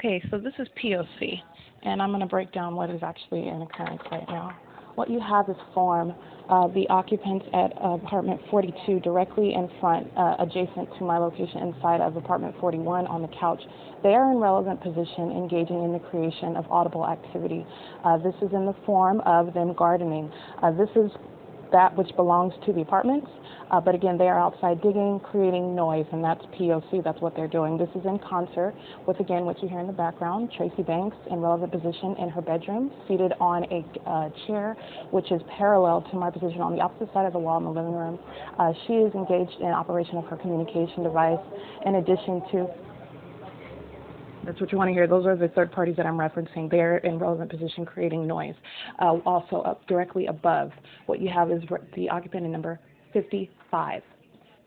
Okay, so this is POC, and I'm going to break down what is actually in occurrence right now. What you have is form. Uh, the occupants at apartment 42 directly in front, uh, adjacent to my location inside of apartment 41 on the couch. They are in relevant position engaging in the creation of audible activity. Uh, this is in the form of them gardening. Uh, this is that which belongs to the apartments. Uh, but again, they are outside digging, creating noise, and that's POC. That's what they're doing. This is in concert with, again, what you hear in the background, Tracee Banks in relevant position in her bedroom, seated on a uh, chair, which is parallel to my position on the opposite side of the wall in the living room. Uh, she is engaged in operation of her communication device in addition to that's what you want to hear. Those are the third parties that I'm referencing. They're in relevant position creating noise. Uh, also, up directly above, what you have is the occupant in number 55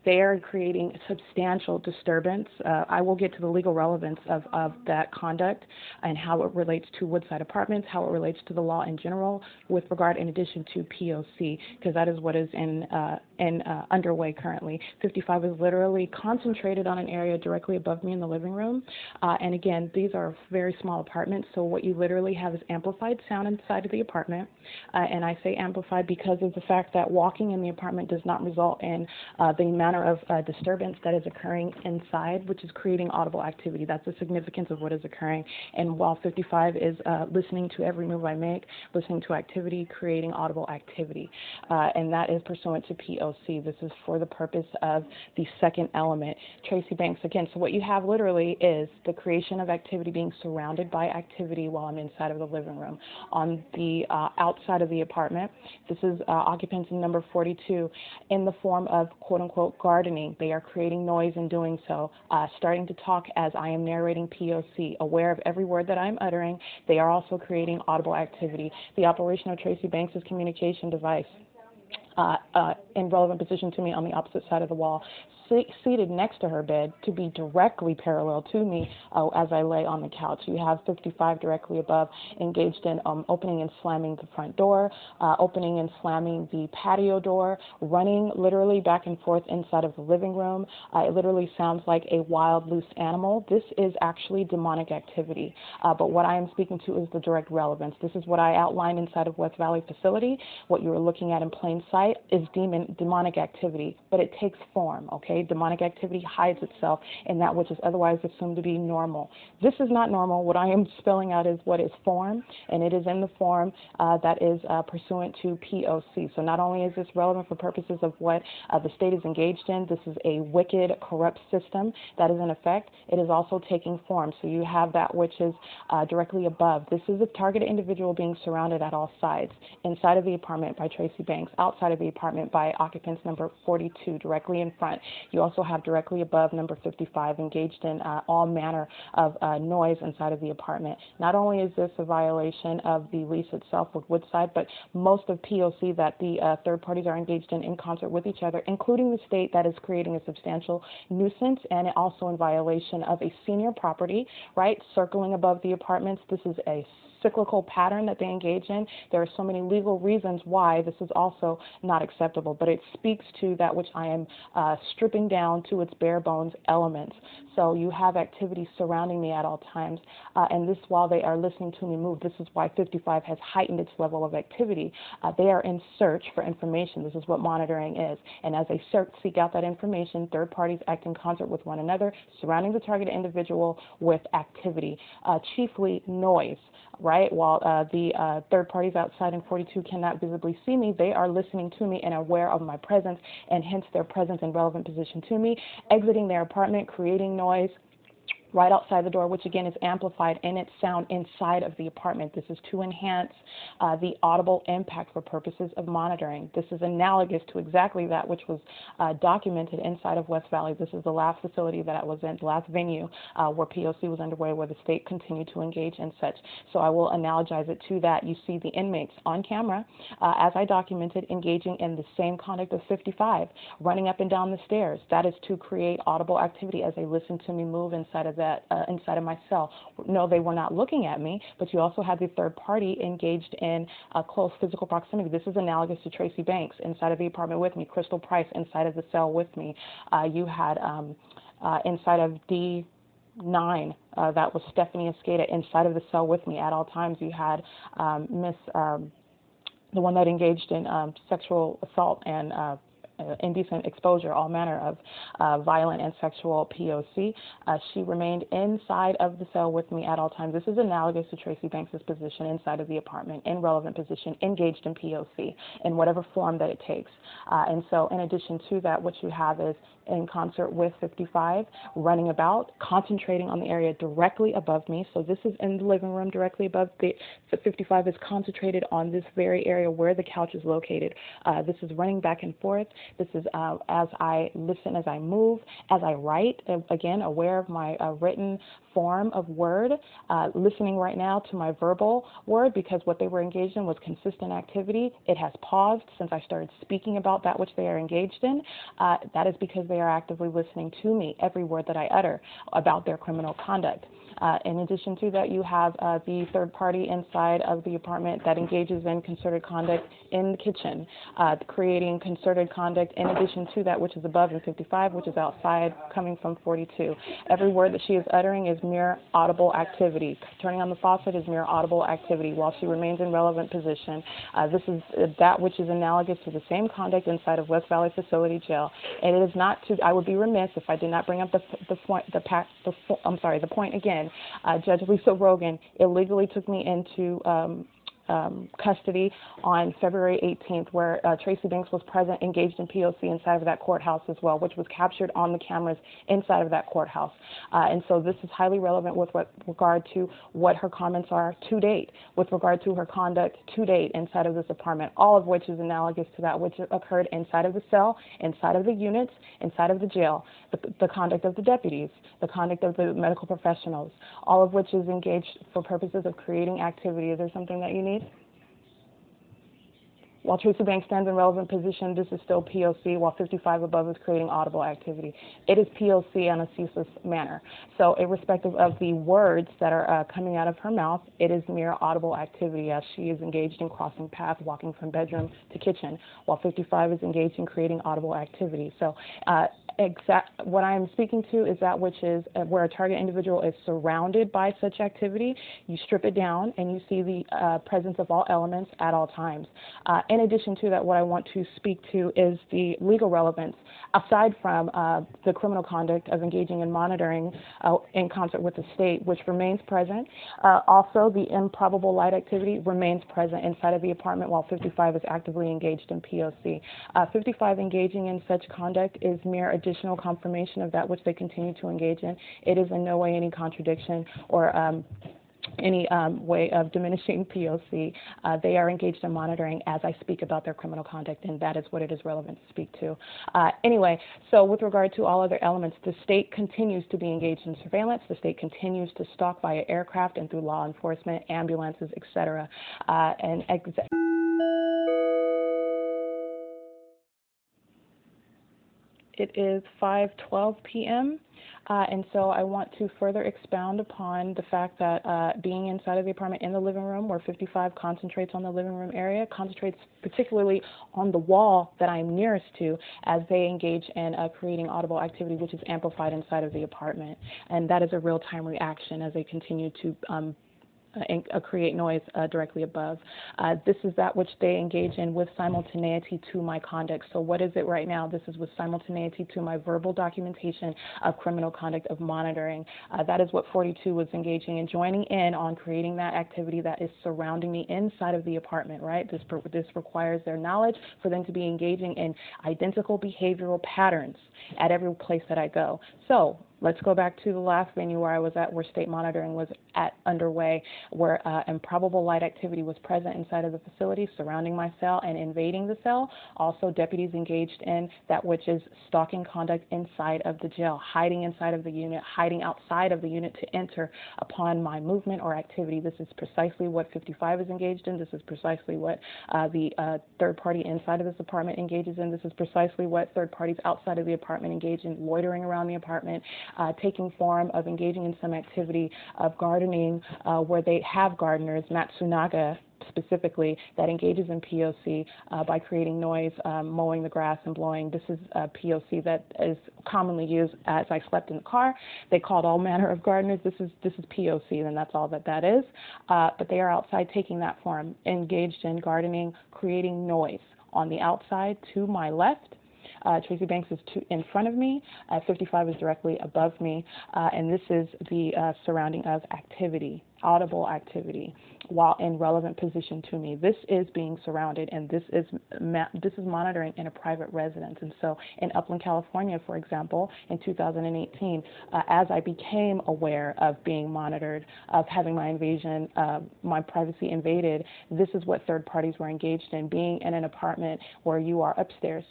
they are creating substantial disturbance. Uh, I will get to the legal relevance of, of that conduct and how it relates to Woodside Apartments, how it relates to the law in general, with regard in addition to POC, because that is what is in, uh, in uh, underway currently. 55 is literally concentrated on an area directly above me in the living room. Uh, and again, these are very small apartments, so what you literally have is amplified sound inside of the apartment. Uh, and I say amplified because of the fact that walking in the apartment does not result in uh, the manner of uh, disturbance that is occurring inside, which is creating audible activity. That's the significance of what is occurring. And while 55 is uh, listening to every move I make, listening to activity, creating audible activity. And that is pursuant to POC. This is for the purpose of the second element. Tracee Banks, again, so what you have literally is the creation of activity being surrounded by activity while I'm inside of the living room. On the uh, outside of the apartment, this is uh, occupancy number 42 in the form of quote unquote gardening. They are creating noise in doing so, uh, starting to talk as I am narrating POC, aware of every word that I'm uttering. They are also creating audible activity. The operation of Tracee Banks' communication device. Uh, uh, in relevant position to me on the opposite side of the wall seated next to her bed to be directly parallel to me uh, as I lay on the couch. You have 55 directly above, engaged in um, opening and slamming the front door, uh, opening and slamming the patio door, running literally back and forth inside of the living room. Uh, it literally sounds like a wild, loose animal. This is actually demonic activity. Uh, but what I am speaking to is the direct relevance. This is what I outlined inside of West Valley facility. What you are looking at in plain sight is demon, demonic activity, but it takes form, okay? Okay? Demonic activity hides itself in that which is otherwise assumed to be normal. This is not normal. What I am spelling out is what is form, and it is in the form uh, that is uh, pursuant to POC. So not only is this relevant for purposes of what uh, the state is engaged in, this is a wicked, corrupt system that is in effect. It is also taking form. So you have that which is uh, directly above. This is a targeted individual being surrounded at all sides. Inside of the apartment by Tracee Banks, outside of the apartment by occupants number 42, directly in front. You also have directly above number 55 engaged in uh, all manner of uh, noise inside of the apartment. Not only is this a violation of the lease itself with Woodside, but most of POC that the uh, third parties are engaged in in concert with each other, including the state that is creating a substantial nuisance and also in violation of a senior property, right, circling above the apartments. This is a cyclical pattern that they engage in. There are so many legal reasons why this is also not acceptable, but it speaks to that which I am uh, stripping down to its bare bones elements. So you have activity surrounding me at all times, uh, and this while they are listening to me move. This is why 55 has heightened its level of activity. Uh, they are in search for information. This is what monitoring is, and as they search, seek out that information, third parties act in concert with one another, surrounding the targeted individual with activity, uh, chiefly noise right? While uh, the uh, third parties outside in 42 cannot visibly see me, they are listening to me and aware of my presence, and hence their presence and relevant position to me, exiting their apartment, creating noise, right outside the door, which again is amplified in its sound inside of the apartment. This is to enhance uh, the audible impact for purposes of monitoring. This is analogous to exactly that which was uh, documented inside of West Valley. This is the last facility that I was in, the last venue uh, where POC was underway, where the state continued to engage in such. So I will analogize it to that. You see the inmates on camera, uh, as I documented, engaging in the same conduct of 55, running up and down the stairs. That is to create audible activity as they listen to me move inside of that that uh, inside of my cell. No, they were not looking at me, but you also had the third party engaged in uh, close physical proximity. This is analogous to Tracee Banks inside of the apartment with me, Crystal Price inside of the cell with me. Uh, you had um, uh, inside of D nine, uh, that was Stephanie Escada inside of the cell with me at all times. You had um, Miss, um, the one that engaged in um, sexual assault and uh, indecent exposure, all manner of uh, violent and sexual POC. Uh, she remained inside of the cell with me at all times. This is analogous to Tracee Banks's position inside of the apartment, in relevant position, engaged in POC in whatever form that it takes. Uh, and so, in addition to that, what you have is in concert with 55, running about, concentrating on the area directly above me. So this is in the living room directly above the 55 is concentrated on this very area where the couch is located. Uh, this is running back and forth. This is uh, as I listen, as I move, as I write, uh, again, aware of my uh, written form of word, uh, listening right now to my verbal word because what they were engaged in was consistent activity. It has paused since I started speaking about that which they are engaged in. Uh, that is because they are actively listening to me, every word that I utter about their criminal conduct. Uh, in addition to that, you have uh, the third party inside of the apartment that engages in concerted conduct in the kitchen, uh, creating concerted conduct in addition to that which is above in 55, which is outside coming from 42. Every word that she is uttering is mere audible activity. Turning on the faucet is mere audible activity while she remains in relevant position. Uh, this is uh, that which is analogous to the same conduct inside of West Valley Facility Jail. And it is not to, I would be remiss if I did not bring up the, the point, the, the, I'm sorry, the point again. Uh, Judge Lisa Rogan illegally took me into um, um, custody on February 18th, where uh, Tracee Banks was present, engaged in POC inside of that courthouse as well, which was captured on the cameras inside of that courthouse. Uh, and so this is highly relevant with what, regard to what her comments are to date, with regard to her conduct to date inside of this apartment, all of which is analogous to that which occurred inside of the cell, inside of the units, inside of the jail, the, the conduct of the deputies, the conduct of the medical professionals, all of which is engaged for purposes of creating activity. Is there something that you need? While Tracee Banks stands in relevant position, this is still POC, while 55 above is creating audible activity. It is POC in a ceaseless manner. So irrespective of the words that are uh, coming out of her mouth, it is mere audible activity as she is engaged in crossing paths, walking from bedroom to kitchen, while 55 is engaged in creating audible activity. So uh, exact what I am speaking to is that which is uh, where a target individual is surrounded by such activity. You strip it down and you see the uh, presence of all elements at all times. Uh, in addition to that, what I want to speak to is the legal relevance aside from uh, the criminal conduct of engaging in monitoring uh, in concert with the state, which remains present. Uh, also, the improbable light activity remains present inside of the apartment while 55 is actively engaged in POC. 55 engaging in such conduct is mere additional confirmation of that which they continue to engage in. It is in no way any contradiction or um, any um, way of diminishing POC. Uh, they are engaged in monitoring as I speak about their criminal conduct, and that is what it is relevant to speak to. Uh, anyway, so with regard to all other elements, the state continues to be engaged in surveillance. The state continues to stalk via aircraft and through law enforcement, ambulances, etc. Uh, and exa- It is 5:12 p.m. Uh, and so I want to further expound upon the fact that uh, being inside of the apartment in the living room, where 55 concentrates on the living room area, concentrates particularly on the wall that I'm nearest to as they engage in uh, creating audible activity, which is amplified inside of the apartment. And that is a real time reaction as they continue to um, and uh, create noise uh, directly above. Uh, this is that which they engage in with simultaneity to my conduct. So what is it right now? This is with simultaneity to my verbal documentation of criminal conduct of monitoring. Uh, that is what 42 was engaging in, joining in on creating that activity that is surrounding me inside of the apartment, right? This, this requires their knowledge for them to be engaging in identical behavioral patterns at every place that I go. So Let's go back to the last venue where I was at, where state monitoring was at underway, where uh, improbable light activity was present inside of the facility surrounding my cell and invading the cell. Also, deputies engaged in that which is stalking conduct inside of the jail, hiding inside of the unit, hiding outside of the unit to enter upon my movement or activity. This is precisely what 55 is engaged in. This is precisely what uh, the uh, third party inside of this apartment engages in. This is precisely what third parties outside of the apartment engage in, loitering around the apartment, uh, taking form of engaging in some activity of gardening uh, where they have gardeners. Matsunaga specifically that engages in POC uh, by creating noise, um, mowing the grass, and blowing. This is a POC that is commonly used as I slept in the car. They called all manner of gardeners. This is this is POC, and that's all that that is. Uh, but they are outside taking that form, engaged in gardening, creating noise on the outside to my left. Uh, Tracee Banks is to, in front of me. Uh, 55 is directly above me. Uh, and this is the uh, surrounding of activity, audible activity while in relevant position to me. This is being surrounded, and this is this is monitoring in a private residence. And so, in Upland, California, for example, in 2018, uh, as I became aware of being monitored, of having my invasion, my privacy invaded, this is what third parties were engaged in. Being in an apartment where you are upstairs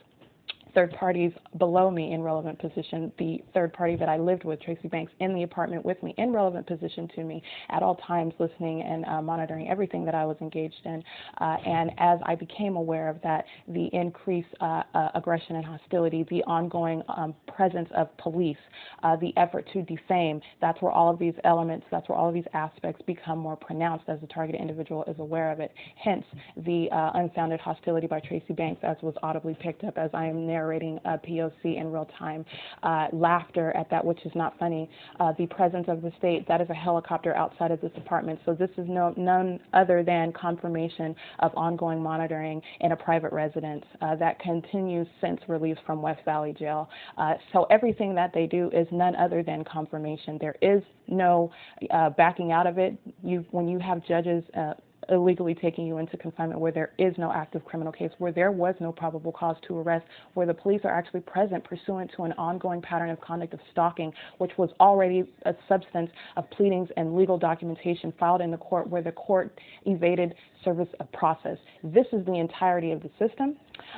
third parties below me in relevant position, the third party that I lived with, Tracee Banks, in the apartment with me in relevant position to me at all times, listening and uh, monitoring everything that I was engaged in. Uh, and as I became aware of that, the increased uh, uh aggression and hostility, the ongoing um, presence of police, uh, the effort to defame, that's where all of these elements, that's where all of these aspects become more pronounced as the targeted individual is aware of it. Hence, the uh, unfounded hostility by Tracee Banks, as was audibly picked up as I am narrating narrating a POC in real time, uh, laughter at that which is not funny, uh, the presence of the state, that is a helicopter outside of this apartment. So this is no, none other than confirmation of ongoing monitoring in a private residence uh, that continues since release from West Valley Jail. Uh, so everything that they do is none other than confirmation. There is no backing out of it. You, when you have judges illegally taking you into confinement where there is no active criminal case, where there was no probable cause to arrest, where the police are actually present pursuant to an ongoing pattern of conduct of stalking, which was already a substance of pleadings and legal documentation filed in the court where the court evaded service of process. This is the entirety of the system,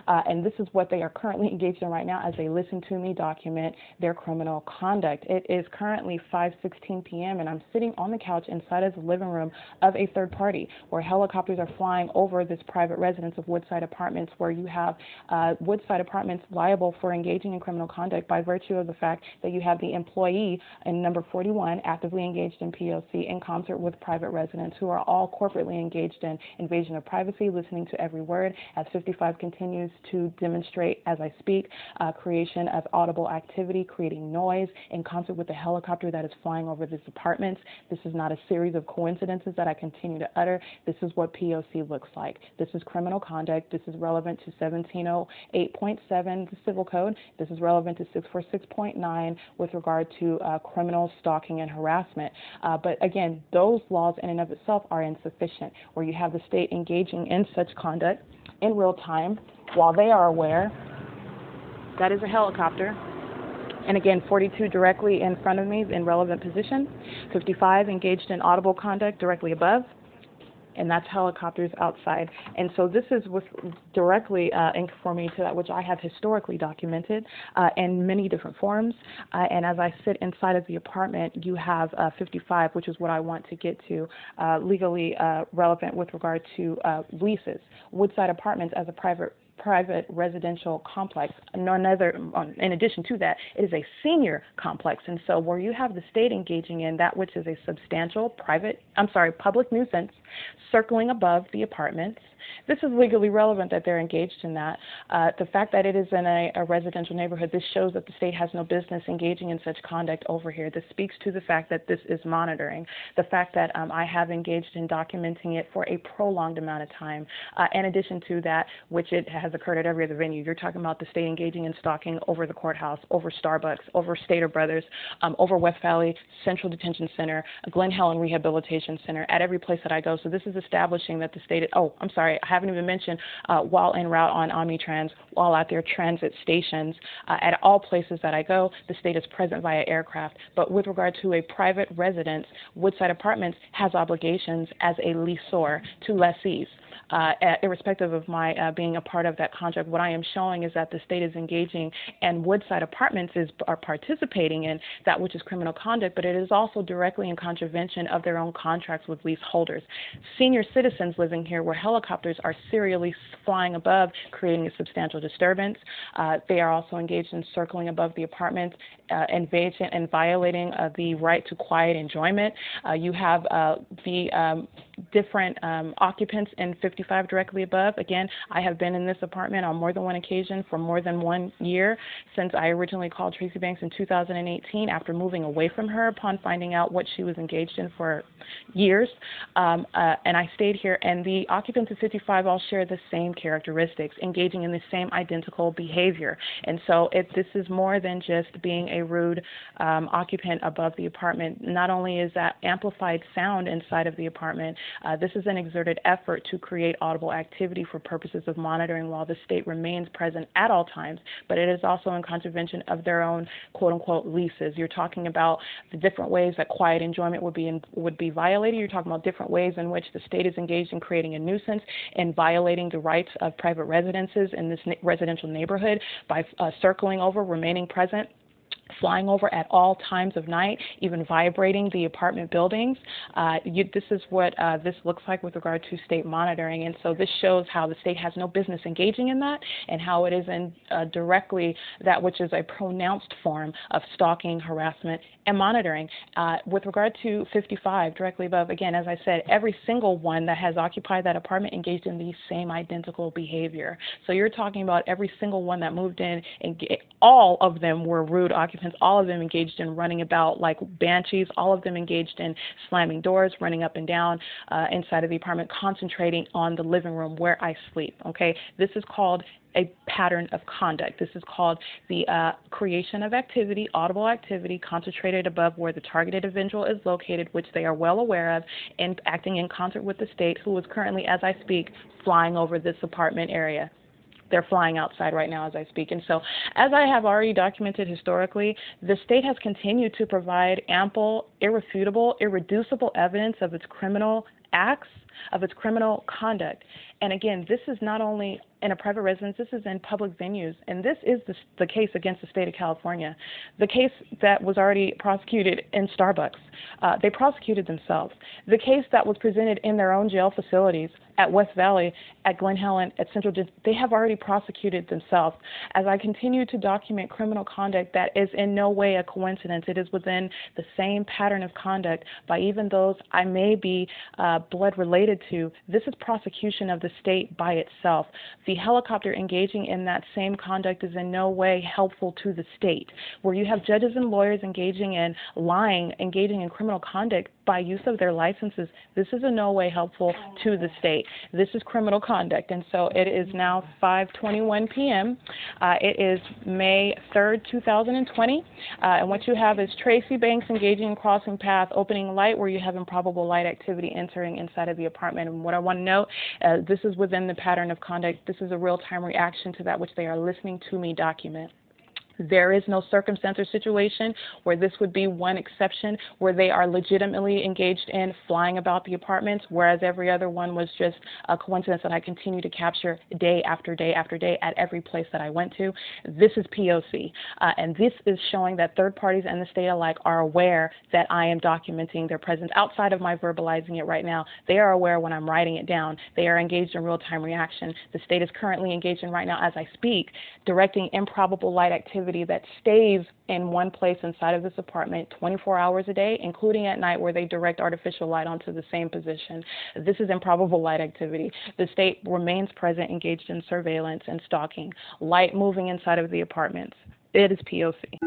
uh, and this is what they are currently engaged in right now as they listen to me document their criminal conduct. It is currently 5:16 p.m. and I'm sitting on the couch inside of the living room of a third party where helicopters are flying over this private residence of Woodside Apartments, where you have uh, Woodside Apartments liable for engaging in criminal conduct by virtue of the fact that you have the employee in number 41 actively engaged in POC in concert with private residents who are all corporately engaged in invasion of privacy, listening to every word, as 55 continues to demonstrate as I speak, uh, creation of audible activity, creating noise in concert with the helicopter that is flying over these apartments. This is not a series of coincidences that I continue to utter. This is what POC looks like. This is criminal conduct. This is relevant to 1708.7, the Civil Code. This is relevant to 646.9 with regard to uh, criminal stalking and harassment. Uh, but again, those laws in and of itself are insufficient, where you have the state engaging in such conduct in real time while they are aware that is a helicopter. And again, 42 directly in front of me in relevant position, 55 engaged in audible conduct directly above, and that's helicopters outside. And so this is with directly uh, in conformity to that which I have historically documented uh, in many different forms. Uh, and as I sit inside of the apartment, you have uh, 55, which is what I want to get to, uh, legally uh, relevant with regard to leases. Woodside Apartments as a private private residential complex. None other, in addition to that, it is a senior complex. And so, where you have the state engaging in that which is a substantial private, I'm sorry, public nuisance circling above the apartments, this is legally relevant that they're engaged in that. Uh, the fact that it is in a, a, residential neighborhood, this shows that the state has no business engaging in such conduct over here. This speaks to the fact that this is monitoring. The fact that um, I have engaged in documenting it for a prolonged amount of time. Uh, in addition to that, which it has occurred at every other venue, you're talking about the state engaging in stalking over the courthouse, over Starbucks, over Stater Brothers, um, over West Valley Central Detention Center, Glen Helen Rehabilitation Center, at every place that I go. So this is establishing that the state, oh, I'm sorry, I haven't even mentioned uh, while en route on Omnitrans, while at their transit stations, uh, at all places that I go, the state is present via aircraft. But with regard to a private residence, Woodside Apartments has obligations as a lessor to lessees uh, irrespective of my uh, being a part of that contract. What I am showing is that the state is engaging and Woodside Apartments is are participating in that which is criminal conduct, but it is also directly in contravention of their own contracts with leaseholders. Senior citizens living here, where helicopters are serially flying above, creating a substantial disturbance. Uh, they are also engaged in circling above the apartments uh, invasion and violating uh, the right to quiet enjoyment. Uh, you have uh, the um, different um, occupants in 55 directly above. Again, I have been in this apartment on more than one occasion for more than one year since I originally called Tracee Banks in 2018 after moving away from her upon finding out what she was engaged in for years. Um, uh, and I stayed here, and the occupants of 55 all share the same characteristics, engaging in the same identical behavior. And so it, this is more than just being a rude um, occupant above the apartment. Not only is that amplified sound inside of the apartment, uh, this is an exerted effort to create audible activity for purposes of monitoring while the state remains present at all times, but it is also in contravention of their own quote unquote leases. You're talking about the different ways that quiet enjoyment would be in, would be violated. You're talking about different ways in which the state is engaged in creating a nuisance and violating the rights of private residences in this residential neighborhood by uh, circling over, remaining present flying over at all times of night, even vibrating the apartment buildings. Uh, you, this is what uh, this looks like with regard to state monitoring. And so this shows how the state has no business engaging in that and how it is in, uh, directly that which is a pronounced form of stalking, harassment, and monitoring. Uh, with regard to 55, directly above, again, as I said, every single one that has occupied that apartment engaged in the same identical behavior. So you're talking about every single one that moved in, and all of them were rude all of them engaged in running about like banshees, all of them engaged in slamming doors, running up and down uh, inside of the apartment, concentrating on the living room where I sleep. Okay, this is called a pattern of conduct. This is called the uh, creation of activity, audible activity, concentrated above where the targeted individual is located, which they are well aware of, and acting in concert with the state, who is currently, as I speak, flying over this apartment area they're flying outside right now as I speak. And so, as I have already documented historically, the state has continued to provide ample, irrefutable, irreducible evidence of its criminal acts, of its criminal conduct. And again, this is not only in a private residence, this is in public venues. And this is the, the case against the state of California. The case that was already prosecuted in Starbucks, uh, they prosecuted themselves. The case that was presented in their own jail facilities at West Valley, at Glen Helen, at Central, they have already prosecuted themselves. As I continue to document criminal conduct that is in no way a coincidence, it is within the same pattern of conduct by even those I may be uh, blood related to. This is prosecution of the state by itself. The helicopter engaging in that same conduct is in no way helpful to the state. Where you have judges and lawyers engaging in lying, engaging in criminal conduct by use of their licenses, this is in no way helpful to the state. This is criminal conduct, and so it is now 5:21 p.m. Uh, it is May 3rd, 2020, uh, and what you have is Tracee Banks engaging in crossing path, opening light where you have improbable light activity entering inside of the apartment. And what I want to note, uh, this is within the pattern of conduct. This is a real-time reaction to that which they are listening to me document. There is no circumstance or situation where this would be one exception where they are legitimately engaged in flying about the apartments, whereas every other one was just a coincidence that I continue to capture day after day after day at every place that I went to. This is POC, uh, and this is showing that third parties and the state alike are aware that I am documenting their presence outside of my verbalizing it right now. They are aware when I'm writing it down. They are engaged in real time reaction. The state is currently engaged in right now as I speak, directing improbable light activity activity that stays in one place inside of this apartment 24 hours a day, including at night where they direct artificial light onto the same position. This is improbable light activity. The state remains present, engaged in surveillance and stalking, light moving inside of the apartments. It is POC.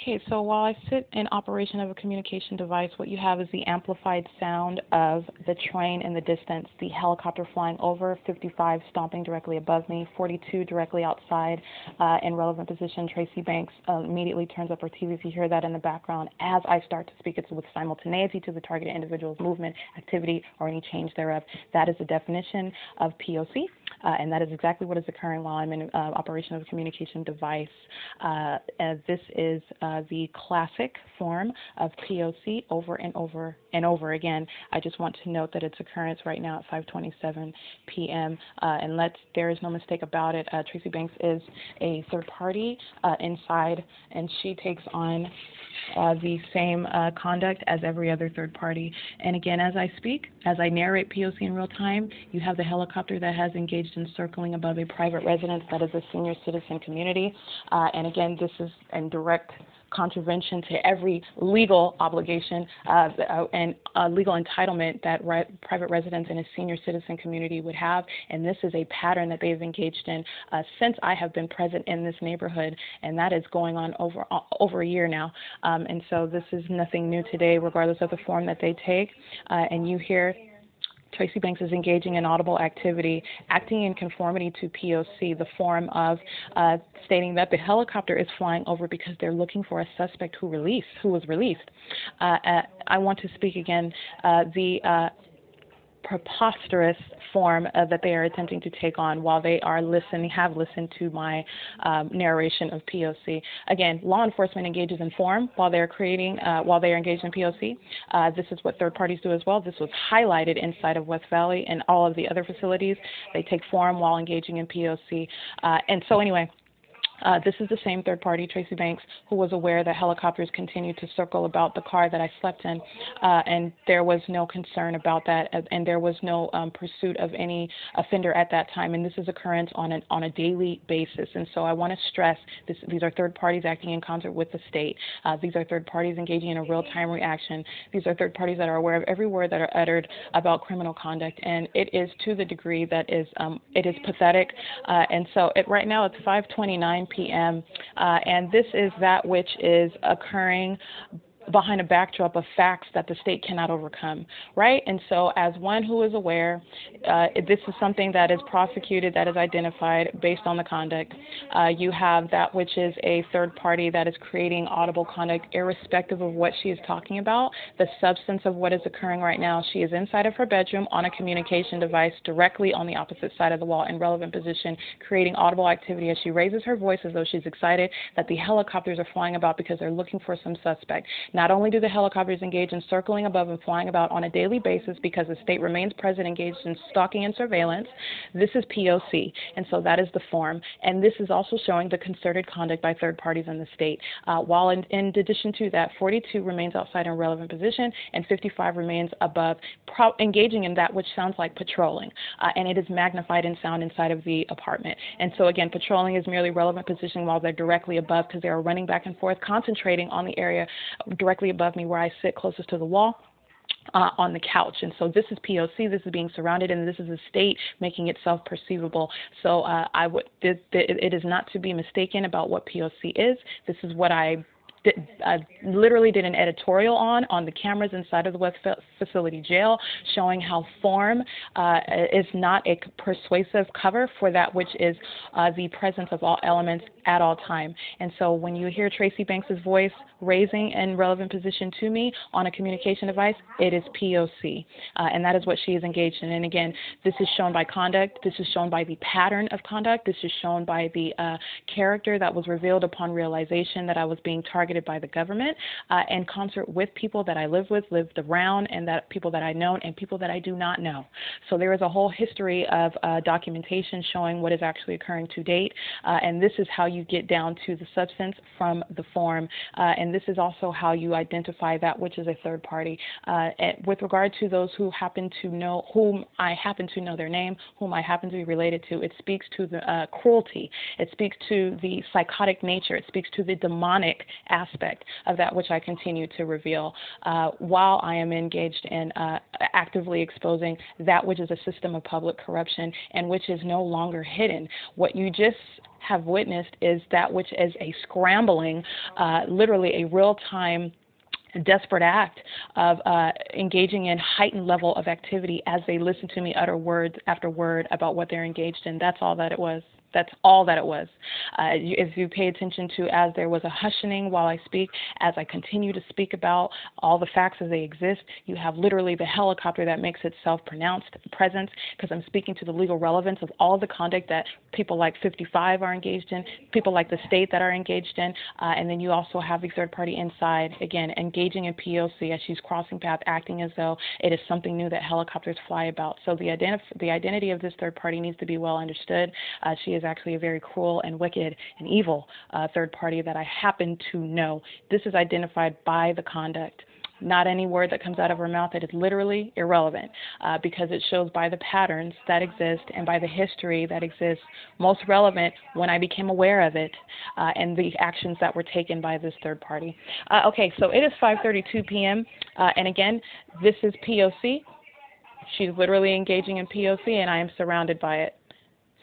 Okay, so while I sit in operation of a communication device, what you have is the amplified sound of the train in the distance, the helicopter flying over, 55 stomping directly above me, 42 directly outside uh, in relevant position. Tracee Banks uh, immediately turns up her TV. If you hear that in the background, as I start to speak, it's with simultaneity to the targeted individual's movement, activity, or any change thereof. That is the definition of POC. Uh, and that is exactly what is occurring while I'm in uh, operation of a communication device. Uh, this is uh, the classic form of POC over and over and over again. I just want to note that its occurrence right now at 5:27 p.m. Uh, and let there is no mistake about it. Uh, Tracee Banks is a third party uh, inside, and she takes on uh, the same uh, conduct as every other third party. And again, as I speak, as I narrate POC in real time, you have the helicopter that has engaged in circling above a private residence that is a senior citizen community. And again, this is in direct contravention to every legal obligation uh, and uh, legal entitlement that re- private residents in a senior citizen community would have. And this is a pattern that they've engaged in uh, since I have been present in this neighborhood, and that is going on over uh, over a year now. Um, and so this is nothing new today, regardless of the form that they take. Uh, and you hear Tracee Banks is engaging in audible activity, acting in conformity to POC, the form of uh, stating that the helicopter is flying over because they're looking for a suspect who released, who was released. Uh, uh, I want to speak again. Uh, the uh, preposterous form uh, that they are attempting to take on while they are listening, have listened to my um, narration of POC. Again, law enforcement engages in form while they're creating, uh, while they are engaged in POC. Uh, this is what third parties do as well. This was highlighted inside of West Valley and all of the other facilities. They take form while engaging in POC. Uh, and so, anyway, uh, this is the same third party, Tracee Banks, who was aware that helicopters continued to circle about the car that I slept in, uh, and there was no concern about that, and there was no um, pursuit of any offender at that time. And this is occurrence on an on a daily basis. And so I want to stress this, these are third parties acting in concert with the state. Uh, these are third parties engaging in a real time reaction. These are third parties that are aware of every word that are uttered about criminal conduct, and it is to the degree that is um, it is pathetic. Uh, and so it, right now it's 5:29 p.m. Uh, and this is that which is occurring behind a backdrop of facts that the state cannot overcome, right? And so, as one who is aware, uh, this is something that is prosecuted, that is identified based on the conduct. Uh, you have that which is a third party that is creating audible conduct, irrespective of what she is talking about, the substance of what is occurring right now. She is inside of her bedroom on a communication device directly on the opposite side of the wall in relevant position, creating audible activity as she raises her voice as though she's excited that the helicopters are flying about because they're looking for some suspect. Not only do the helicopters engage in circling above and flying about on a daily basis because the state remains present engaged in stalking and surveillance, this is POC, and so that is the form. And this is also showing the concerted conduct by third parties in the state. Uh, while in, in, addition to that, 42 remains outside in relevant position and 55 remains above, pro- engaging in that which sounds like patrolling, uh, and it is magnified in sound inside of the apartment. And so again, patrolling is merely relevant position while they're directly above because they are running back and forth, concentrating on the area directly above me where I sit closest to the wall. Uh, on the couch. And so this is POC, this is being surrounded, and this is the state making itself perceivable. So uh, I would, it, it is not to be mistaken about what POC is. This is what I I literally did an editorial on on the cameras inside of the West Facility Jail, showing how form uh, is not a persuasive cover for that which is uh, the presence of all elements at all time. And so when you hear Tracee Banks's voice raising in relevant position to me on a communication device, it is POC, uh, and that is what she is engaged in. And again, this is shown by conduct. This is shown by the pattern of conduct. This is shown by the uh, character that was revealed upon realization that I was being targeted by the government, uh, in concert with people that I live with, lived around, and that people that I know and people that I do not know. So there is a whole history of uh, documentation showing what is actually occurring to date, uh, and this is how you get down to the substance from the form. Uh, and this is also how you identify that which is a third party. Uh, with regard to those who happen to know, whom I happen to know their name, whom I happen to be related to, it speaks to the uh, cruelty. It speaks to the psychotic nature. It speaks to the demonic aspect of that which I continue to reveal uh, while I am engaged in uh, actively exposing that which is a system of public corruption and which is no longer hidden. What you just have witnessed is that which is a scrambling, uh, literally a real time desperate act of uh, engaging in heightened level of activity as they listen to me utter words after word about what they're engaged in. That's all that it was. That's all that it was. Uh, you, if you pay attention to, as there was a hushing while I speak, as I continue to speak about all the facts as they exist, you have literally the helicopter that makes itself pronounced presence because I'm speaking to the legal relevance of all the conduct that people like 55 are engaged in, people like the state that are engaged in, uh, and then you also have the third party inside, again, engaging in POC as she's crossing path, acting as though it is something new that helicopters fly about. So the, identif- the identity of this third party needs to be well understood. Uh, she is actually a very cruel and wicked and evil uh, third party that I happen to know. This is identified by the conduct not any word that comes out of her mouth that is literally irrelevant uh, because it shows by the patterns that exist and by the history that exists most relevant when I became aware of it uh, and the actions that were taken by this third party. Uh, okay, so it is 5:32 p.m. Uh, and again, this is POC. She's literally engaging in POC, and I am surrounded by it.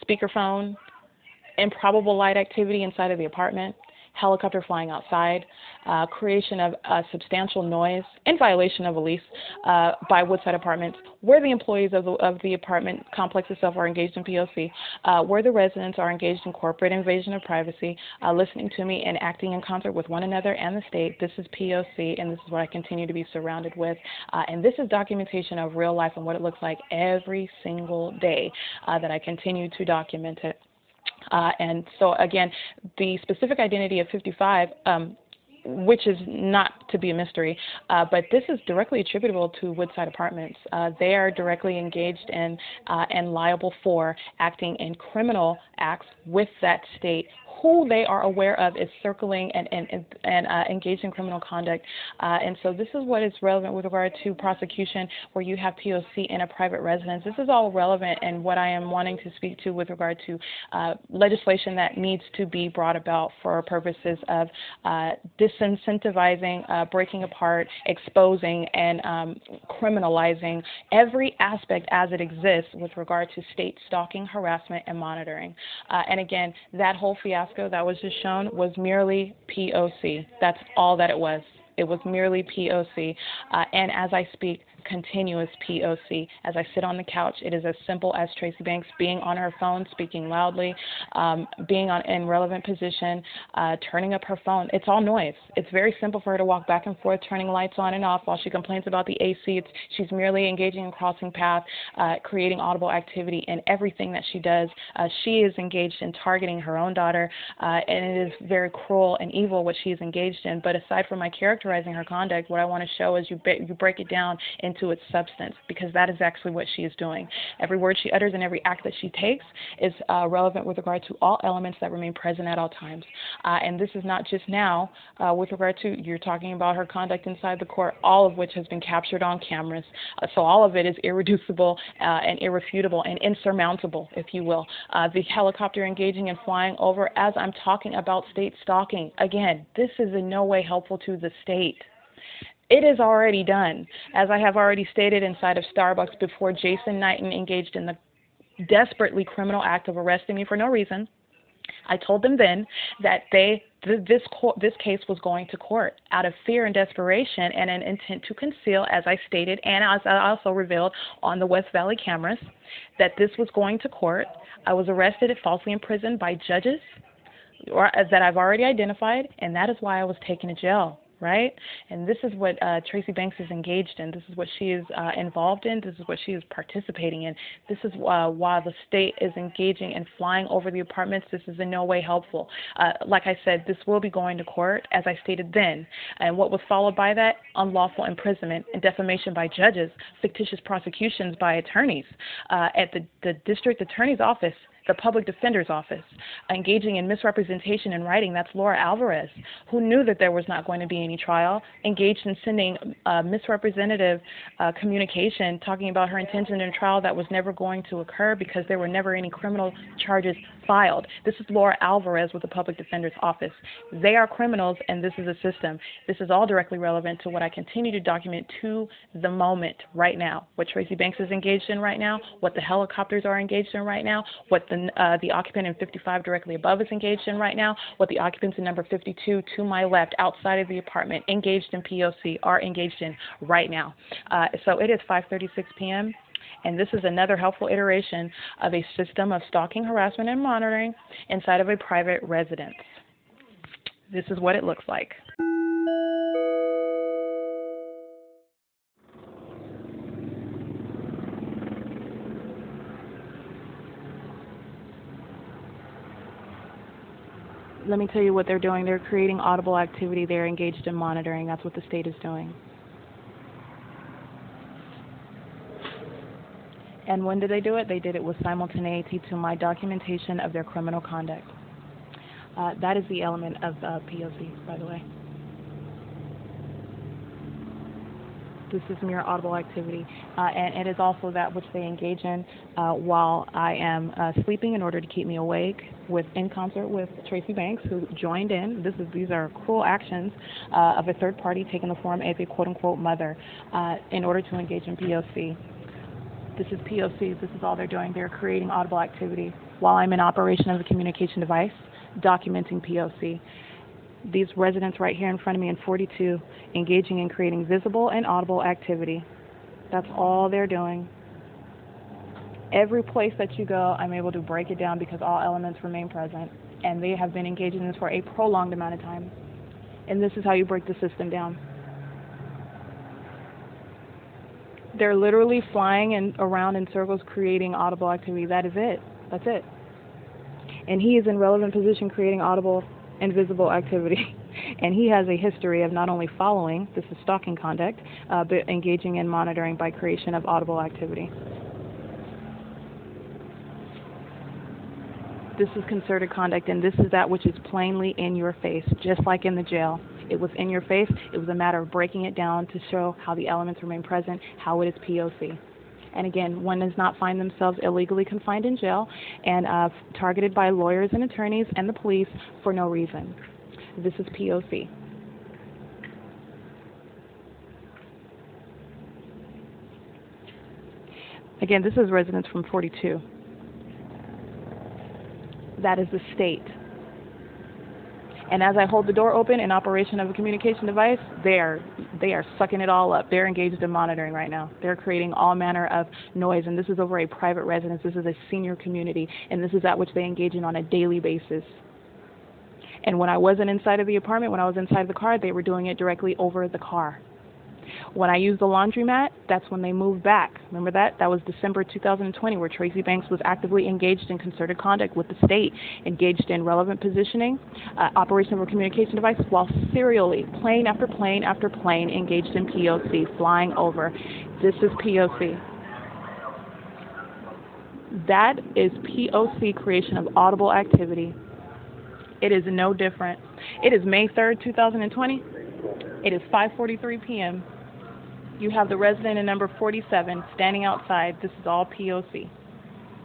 Speakerphone, improbable light activity inside of the apartment, helicopter flying outside, uh, creation of uh, substantial noise in violation of a lease uh, by Woodside Apartments, where the employees of the, of the apartment complex itself are engaged in POC, uh, where the residents are engaged in corporate invasion of privacy, uh, listening to me and acting in concert with one another and the state. This is POC, and this is what I continue to be surrounded with. Uh, and this is documentation of real life and what it looks like every single day that I continue to document it. Uh, and so, again, the specific identity of 55 um, which is not to be a mystery, uh, but this is directly attributable to Woodside Apartments. Uh, they are directly engaged in uh, and liable for acting in criminal acts with that state who they are aware of is circling and, and, and uh, engaged in criminal conduct. Uh, and so this is what is relevant with regard to prosecution where you have POC in a private residence. This is all relevant and what I am wanting to speak to with regard to uh, legislation that needs to be brought about for purposes of uh, disincentivizing, uh, breaking apart, exposing, and um, criminalizing every aspect as it exists with regard to state stalking, harassment, and monitoring. Uh, and again, that whole fiasco fiasco that was just shown was merely POC. That's all that it was. It was merely POC. Uh, and as I speak, continuous POC. As I sit on the couch, it is as simple as Tracee Banks being on her phone, speaking loudly, um, being on in relevant position, uh, turning up her phone. It's all noise. It's very simple for her to walk back and forth, turning lights on and off while she complains about the AC. It's, she's merely engaging in crossing path, uh, creating audible activity in everything that she does. Uh, she is engaged in targeting her own daughter, uh, and it is very cruel and evil what she is engaged in. But aside from my characterizing her conduct, what I want to show is you, you break it down in into its substance because that is actually what she is doing. Every word she utters and every act that she takes is uh, relevant with regard to all elements that remain present at all times. Uh, and this is not just now uh, with regard to you're talking about her conduct inside the court, all of which has been captured on cameras. Uh, so all of it is irreducible uh, and irrefutable and insurmountable, if you will. Uh, the helicopter engaging and flying over as I'm talking about state stalking. Again, this is in no way helpful to the state. It is already done, as I have already stated inside of Starbucks before Jason Knighton engaged in the desperately criminal act of arresting me for no reason. I told them then that they this court, this case was going to court out of fear and desperation and an intent to conceal, as I stated, and as I also revealed on the West Valley cameras, that this was going to court. I was arrested and falsely imprisoned by judges or, that I've already identified, and that is why I was taken to jail right? And this is what uh, Tracee Banks is engaged in. This is what she is uh, involved in. This is what she is participating in. This is uh, why the state is engaging and flying over the apartments. This is in no way helpful. Uh, like I said, this will be going to court, as I stated then. And what was followed by that? Unlawful imprisonment and defamation by judges, fictitious prosecutions by attorneys uh, at the, the district attorney's office the public defender's office, engaging in misrepresentation in writing. That's Laura Alvarez, who knew that there was not going to be any trial, engaged in sending uh, misrepresentative uh, communication talking about her intention in trial that was never going to occur because there were never any criminal charges filed. This is Laura Alvarez with the public defender's office. They are criminals, and this is a system. This is all directly relevant to what I continue to document to the moment right now. What Tracee Banks is engaged in right now, what the helicopters are engaged in right now, what the uh, the occupant in 55 directly above is engaged in right now, what the occupants in number 52 to my left outside of the apartment engaged in POC are engaged in right now. Uh, so it is 5:36 p.m. And this is another helpful iteration of a system of stalking, harassment, and monitoring inside of a private residence. This is what it looks like. Let me tell you what they're doing. They're creating audible activity. They're engaged in monitoring. That's what the state is doing. And when did they do it? They did it with simultaneity to my documentation of their criminal conduct. Uh, that is the element of uh, POC, by the way. This is mere audible activity, uh, and it is also that which they engage in uh, while I am uh, sleeping in order to keep me awake, with in concert with Tracee Banks, who joined in. This is these are cruel actions uh, of a third party taking the form as a quote unquote mother in order to engage in POC. This is POC. This is all they're doing. They're creating audible activity while I'm in operation of a communication device, documenting POC. These residents right here in front of me in 42 engaging in creating visible and audible activity. That's all they're doing. Every place that you go, I'm able to break it down because all elements remain present. And they have been engaged in this for a prolonged amount of time. And this is how you break the system down. they're literally flying and around in circles creating audible activity. That is it. That's it. And he is in relevant position creating audible and visible activity. and he has a history of not only following, this is stalking conduct, uh, but engaging in monitoring by creation of audible activity. This is concerted conduct, and this is that which is plainly in your face, just like in the jail. It was in your face. It was a matter of breaking it down to show how the elements remain present, how it is POC. And again, one does not find themselves illegally confined in jail and uh, targeted by lawyers and attorneys and the police for no reason. This is POC. Again, this is residents from 42. That is the state. And as I hold the door open in operation of a communication device, they are they are sucking it all up. They're engaged in monitoring right now. They're creating all manner of noise, and this is over a private residence. This is a senior community, and this is that which they engage in on a daily basis. And when I wasn't inside of the apartment, when I was inside of the car, they were doing it directly over the car. When I used the laundromat, that's when they moved back. Remember that? That was December 2020, where Tracee Banks was actively engaged in concerted conduct with the state, engaged in relevant positioning, uh, operation of a communication device, while serially, plane after plane after plane, engaged in POC, flying over. This is POC. That is POC creation of audible activity. It is no different. It is May 3rd, 2020. It is 5:43 p.m. You have the resident in number 47 standing outside. This is all POC,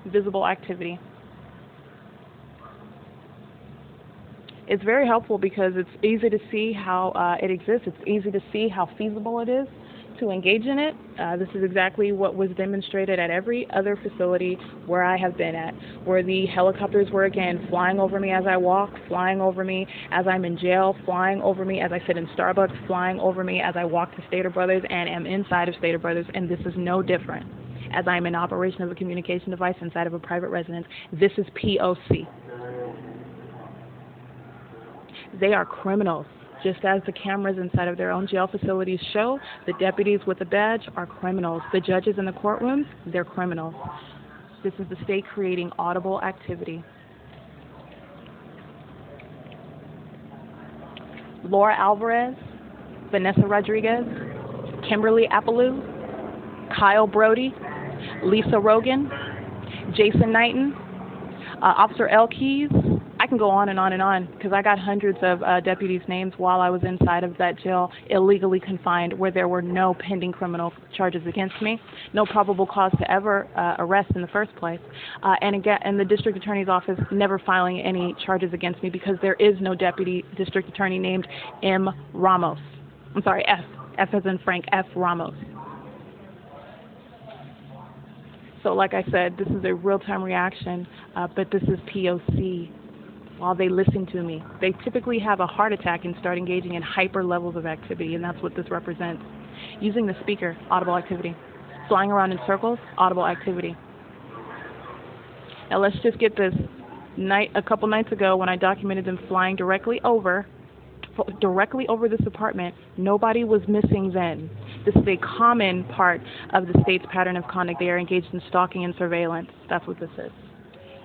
visible activity. It's very helpful because it's easy to see how uh, it exists. It's easy to see how feasible it is to engage in it. Uh, this is exactly what was demonstrated at every other facility where I have been at, where the helicopters were again flying over me as I walk, flying over me as I'm in jail, flying over me as I sit in Starbucks, flying over me as I walk to Stater Brothers and am inside of Stater Brothers, and this is no different. As I'm in operation of a communication device inside of a private residence, this is POC. They are criminals. Just as the cameras inside of their own jail facilities show, the deputies with the badge are criminals. The judges in the courtrooms, they're criminals. This is the state creating audible activity. Laura Alvarez, Vanessa Rodriguez, Kimberly Appaloo, Kyle Brody, Lisa Rogan, Jason Knighton, uh, Officer L. Keys, can go on and on and on because I got hundreds of uh, deputies' names while I was inside of that jail, illegally confined, where there were no pending criminal charges against me, no probable cause to ever uh, arrest in the first place, uh, and again, and the district attorney's office never filing any charges against me because there is no deputy district attorney named M. Ramos. I'm sorry, F. F as in Frank F. Ramos. So, like I said, this is a real time reaction, uh, but this is POC while they listen to me. They typically have a heart attack and start engaging in hyper levels of activity, and that's what this represents. Using the speaker, audible activity. flying around in circles, audible activity. Now let's just get this. Night a couple nights ago, when I documented them flying directly over, directly over this apartment, nobody was missing then. This is a common part of the state's pattern of conduct. They are engaged in stalking and surveillance. That's what this is.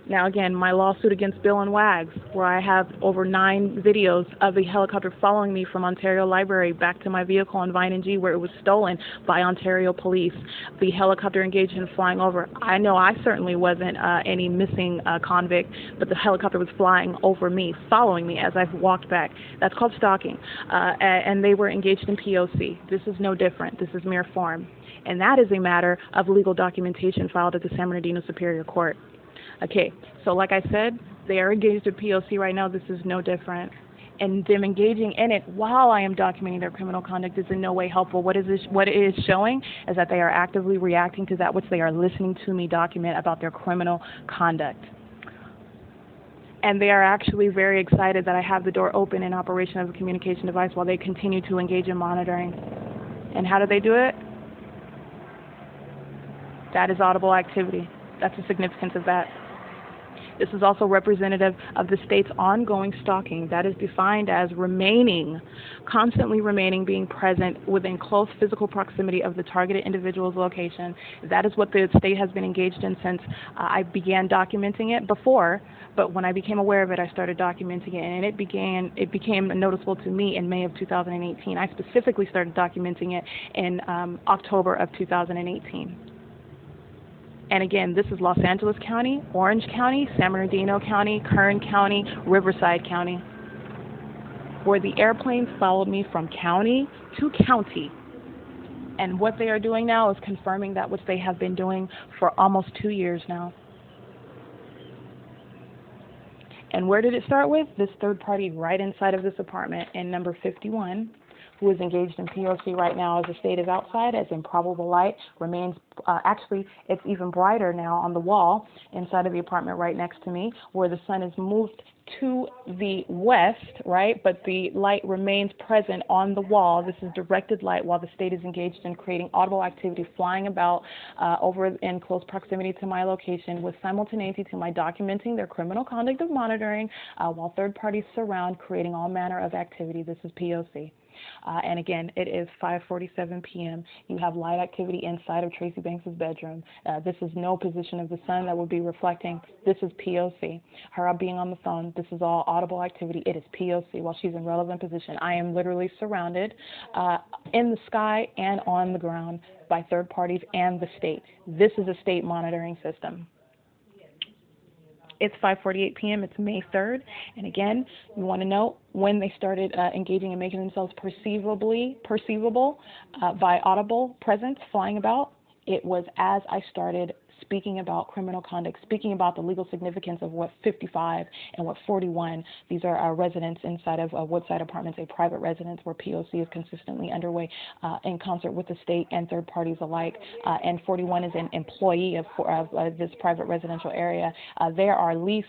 Now, again, my lawsuit against Bill and Wags, where I have over nine videos of the helicopter following me from Ontario Library back to my vehicle on Vine and G, where it was stolen by Ontario police. The helicopter engaged in flying over. I know I certainly wasn't uh, any missing uh, convict, but the helicopter was flying over me, following me as I walked back. That's called stalking. Uh, and they were engaged in POC. This is no different. This is mere form. And that is a matter of legal documentation filed at the San Bernardino Superior Court. Okay, so like I said, they are engaged with POC right now. This is no different. And them engaging in it while I am documenting their criminal conduct is in no way helpful. What is this, what it is showing is that they are actively reacting to that which they are listening to me document about their criminal conduct. And they are actually very excited that I have the door open in operation of a communication device while they continue to engage in monitoring. And how do they do it? That is audible activity. That's the significance of that. This is also representative of the state's ongoing stalking that is defined as remaining, constantly remaining, being present within close physical proximity of the targeted individual's location. That is what the state has been engaged in since uh, I began documenting it before, but when I became aware of it, I started documenting it, and it began it became noticeable to me in May of 2018. I specifically started documenting it in um, October of 2018. And again, this is Los Angeles County, Orange County, San Bernardino County, Kern County, Riverside County, where the airplanes followed me from county to county. And what they are doing now is confirming that which they have been doing for almost two years now. And where did it start with? This third party right inside of this apartment in number 51 who is engaged in POC right now as the state is outside, as improbable light remains. Uh, actually, it's even brighter now on the wall inside of the apartment right next to me, where the sun is moved to the west, right? But the light remains present on the wall. This is directed light while the state is engaged in creating audible activity flying about uh, over in close proximity to my location with simultaneity to my documenting their criminal conduct of monitoring uh, while third parties surround creating all manner of activity. This is POC. Uh, and again, it is 5:47 p.m. You have light activity inside of Tracee Banks's bedroom. Uh, this is no position of the sun that would be reflecting. This is POC. Her being on the phone. This is all audible activity. It is POC while she's in relevant position. I am literally surrounded uh, in the sky and on the ground by third parties and the state. This is a state monitoring system. It's 5:48 p.m. It's May 3rd, and again, you want to know when they started uh, engaging and making themselves perceivably perceivable uh, by audible presence flying about. It was as I started speaking about criminal conduct, speaking about the legal significance of what 55 and what 41. These are our residents inside of uh, Woodside Apartments, a private residence where POC is consistently underway uh, in concert with the state and third parties alike. Uh, and 41 is an employee of, of this private residential area. Uh, there are lease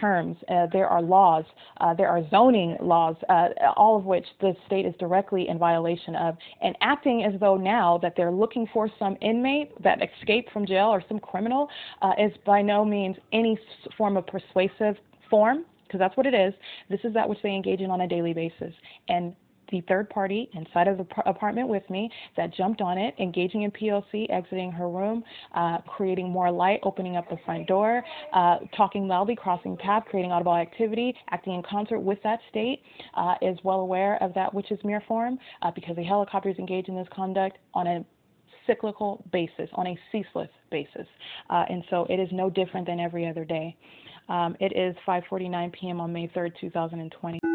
terms. Uh, there are laws, uh, there are zoning laws, uh, all of which the state is directly in violation of, and acting as though now that they're looking for some inmate that escaped from jail or some criminal uh, is by no means any form of persuasive form because that's what it is. This is that which they engage in on a daily basis. And the third party inside of the apartment with me that jumped on it, engaging in PLC, exiting her room, uh, creating more light, opening up the front door, uh, talking loudly, crossing paths, creating audible activity, acting in concert with that state, uh, is well aware of that which is mere form uh, because the helicopters engage in this conduct on a cyclical basis, on a ceaseless basis. Uh, and so it is no different than every other day. Um, it is 5:49 p.m. on May 3rd, 2020.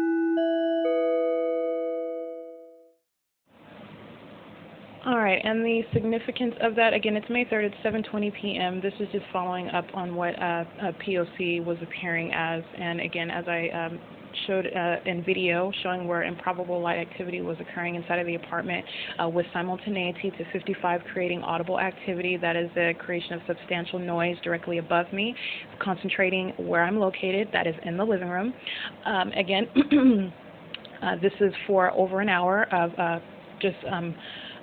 All right, and the significance of that, again, it's May 3rd, it's 7.20 p.m. This is just following up on what uh, POC was appearing as, and again, as I um, showed uh, in video showing where improbable light activity was occurring inside of the apartment uh, with simultaneity to 55 creating audible activity. That is the creation of substantial noise directly above me, concentrating where I'm located, that is in the living room. Um, again, uh, this is for over an hour of uh, just um,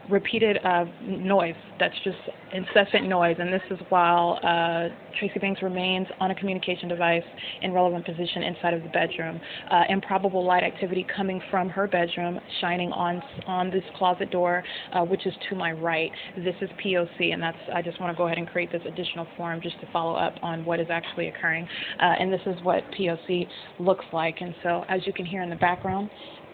repeated uh, noise that's just incessant noise, and this is while uh, Tracee Banks remains on a communication device in relevant position inside of the bedroom. Uh, improbable light activity coming from her bedroom, shining on on this closet door, uh, which is to my right. This is POC, and that's I just want to go ahead and create this additional form just to follow up on what is actually occurring. Uh, and this is what POC looks like. And so, as you can hear in the background,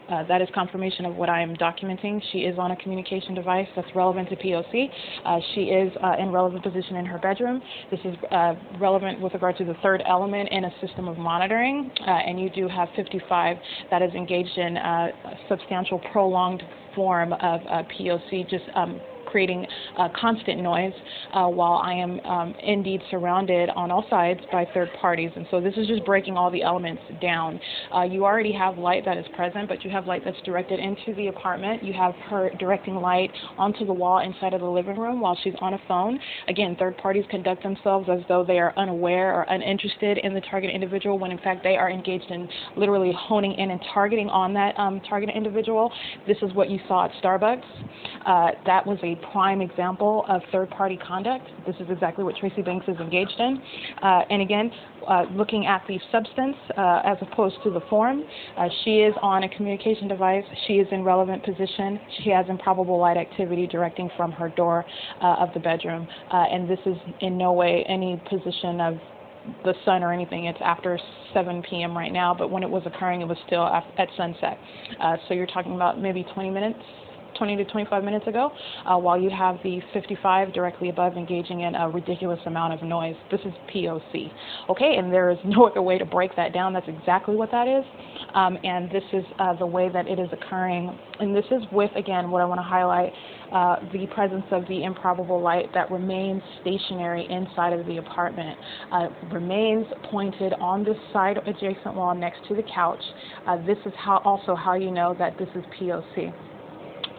uh, that is confirmation of what I am documenting. She is on a communication device that's relevant to POC. Uh, she is uh, in relevant position in her bedroom. This is uh, relevant with regard to the third element in a system of monitoring. Uh, and you do have 55 that is engaged in uh, substantial prolonged form of POC, just um, creating uh, constant noise uh, while I am um, indeed surrounded on all sides by third parties. And so this is just breaking all the elements down. Uh, you already have light that is present, but you have light that's directed into the apartment. You have her directing light onto the wall inside of the living room while she's on a phone. Again, third parties conduct themselves as though they are unaware or uninterested in the target individual when in fact they are engaged in literally honing in and targeting on that um, target individual. This is what you saw at Starbucks. Uh, that was a prime example of third-party conduct. This is exactly what Tracee Banks is engaged in. Uh, and again, uh, looking at the substance uh, as opposed to the form, uh, she is on a communication device. She is in relevant position. She has improbable light activity directing from her door uh, of the bedroom. and this is in no way any position of the sun or anything. It's after 7 p.m. right now, but when it was occurring, it was still at sunset. Uh, so you're talking about maybe 20 minutes 20 to 25 minutes ago, uh, while you have the 55 directly above engaging in a ridiculous amount of noise. This is POC. Okay, and there is no other way to break that down. That's exactly what that is. Um, and this is uh, the way that it is occurring. And this is with, again, what I want to highlight uh, the presence of the improbable light that remains stationary inside of the apartment, uh, remains pointed on this side adjacent wall next to the couch. Uh, this is how also how you know that this is POC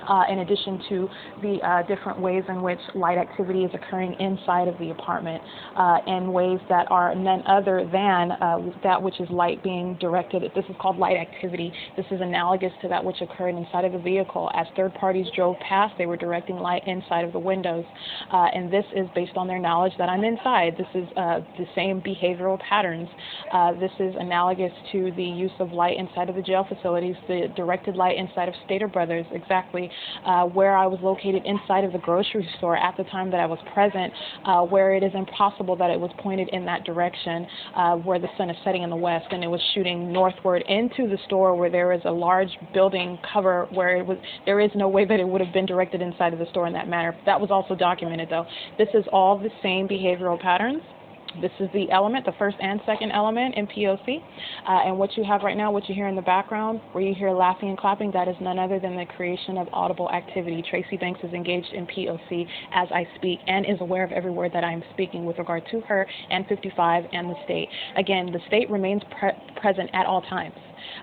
uh, in addition to the uh, different ways in which light activity is occurring inside of the apartment uh, in ways that are none other than uh, that which is light being directed. This is called light activity. This is analogous to that which occurred inside of the vehicle. As third parties drove past, they were directing light inside of the windows. Uh, and this is based on their knowledge that I'm inside. This is uh, the same behavioral patterns. this is analogous to the use of light inside of the jail facilities, the directed light inside of Stater Brothers, exactly uh, where I was located inside of the grocery store at the time that I was present, uh, where it is impossible that it was pointed in that direction uh, where the sun is setting in the west, and it was shooting northward into the store where there is a large building cover where it was. There is no way that it would have been directed inside of the store in that manner. That was also documented, though. This is all the same behavioral patterns. This is the element, the first and second element in POC. Uh, and what you have right now, what you hear in the background, where you hear laughing and clapping, that is none other than the creation of audible activity. Tracee Banks is engaged in POC as I speak and is aware of every word that I am speaking with regard to her and 55 and the state. Again, the state remains pre present at all times.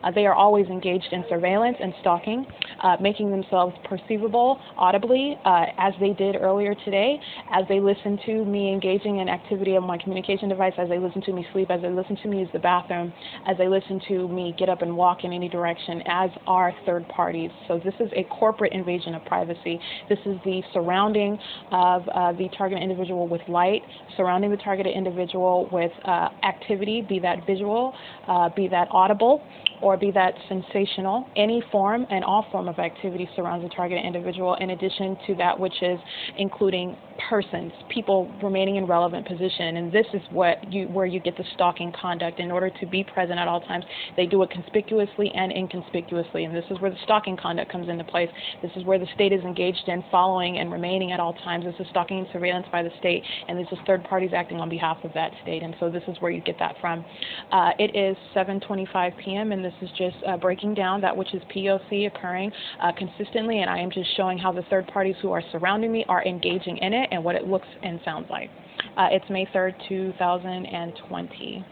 Uh, they are always engaged in surveillance and stalking, uh, making themselves perceivable audibly, uh, as they did earlier today, as they listen to me engaging in activity on my communication device, as they listen to me sleep, as they listen to me use the bathroom, as they listen to me get up and walk in any direction, as are third parties. So this is a corporate invasion of privacy. This is the surrounding of uh, the targeted individual with light, surrounding the targeted individual with uh, activity, be that visual, uh, be that audible, or be that sensational, any form and all form of activity surrounds a targeted individual in addition to that which is including persons, people remaining in relevant position. And this is what you where you get the stalking conduct. In order to be present at all times, they do it conspicuously and inconspicuously. And this is where the stalking conduct comes into place. This is where the state is engaged in following and remaining at all times. This is stalking and surveillance by the state, and this is third parties acting on behalf of that state. And so this is where you get that from. Uh, it is 7:25 p.m. this is just uh, breaking down that which is POC occurring uh, consistently, and I am just showing how the third parties who are surrounding me are engaging in it and what it looks and sounds like. Uh, it's May 3rd, 2020.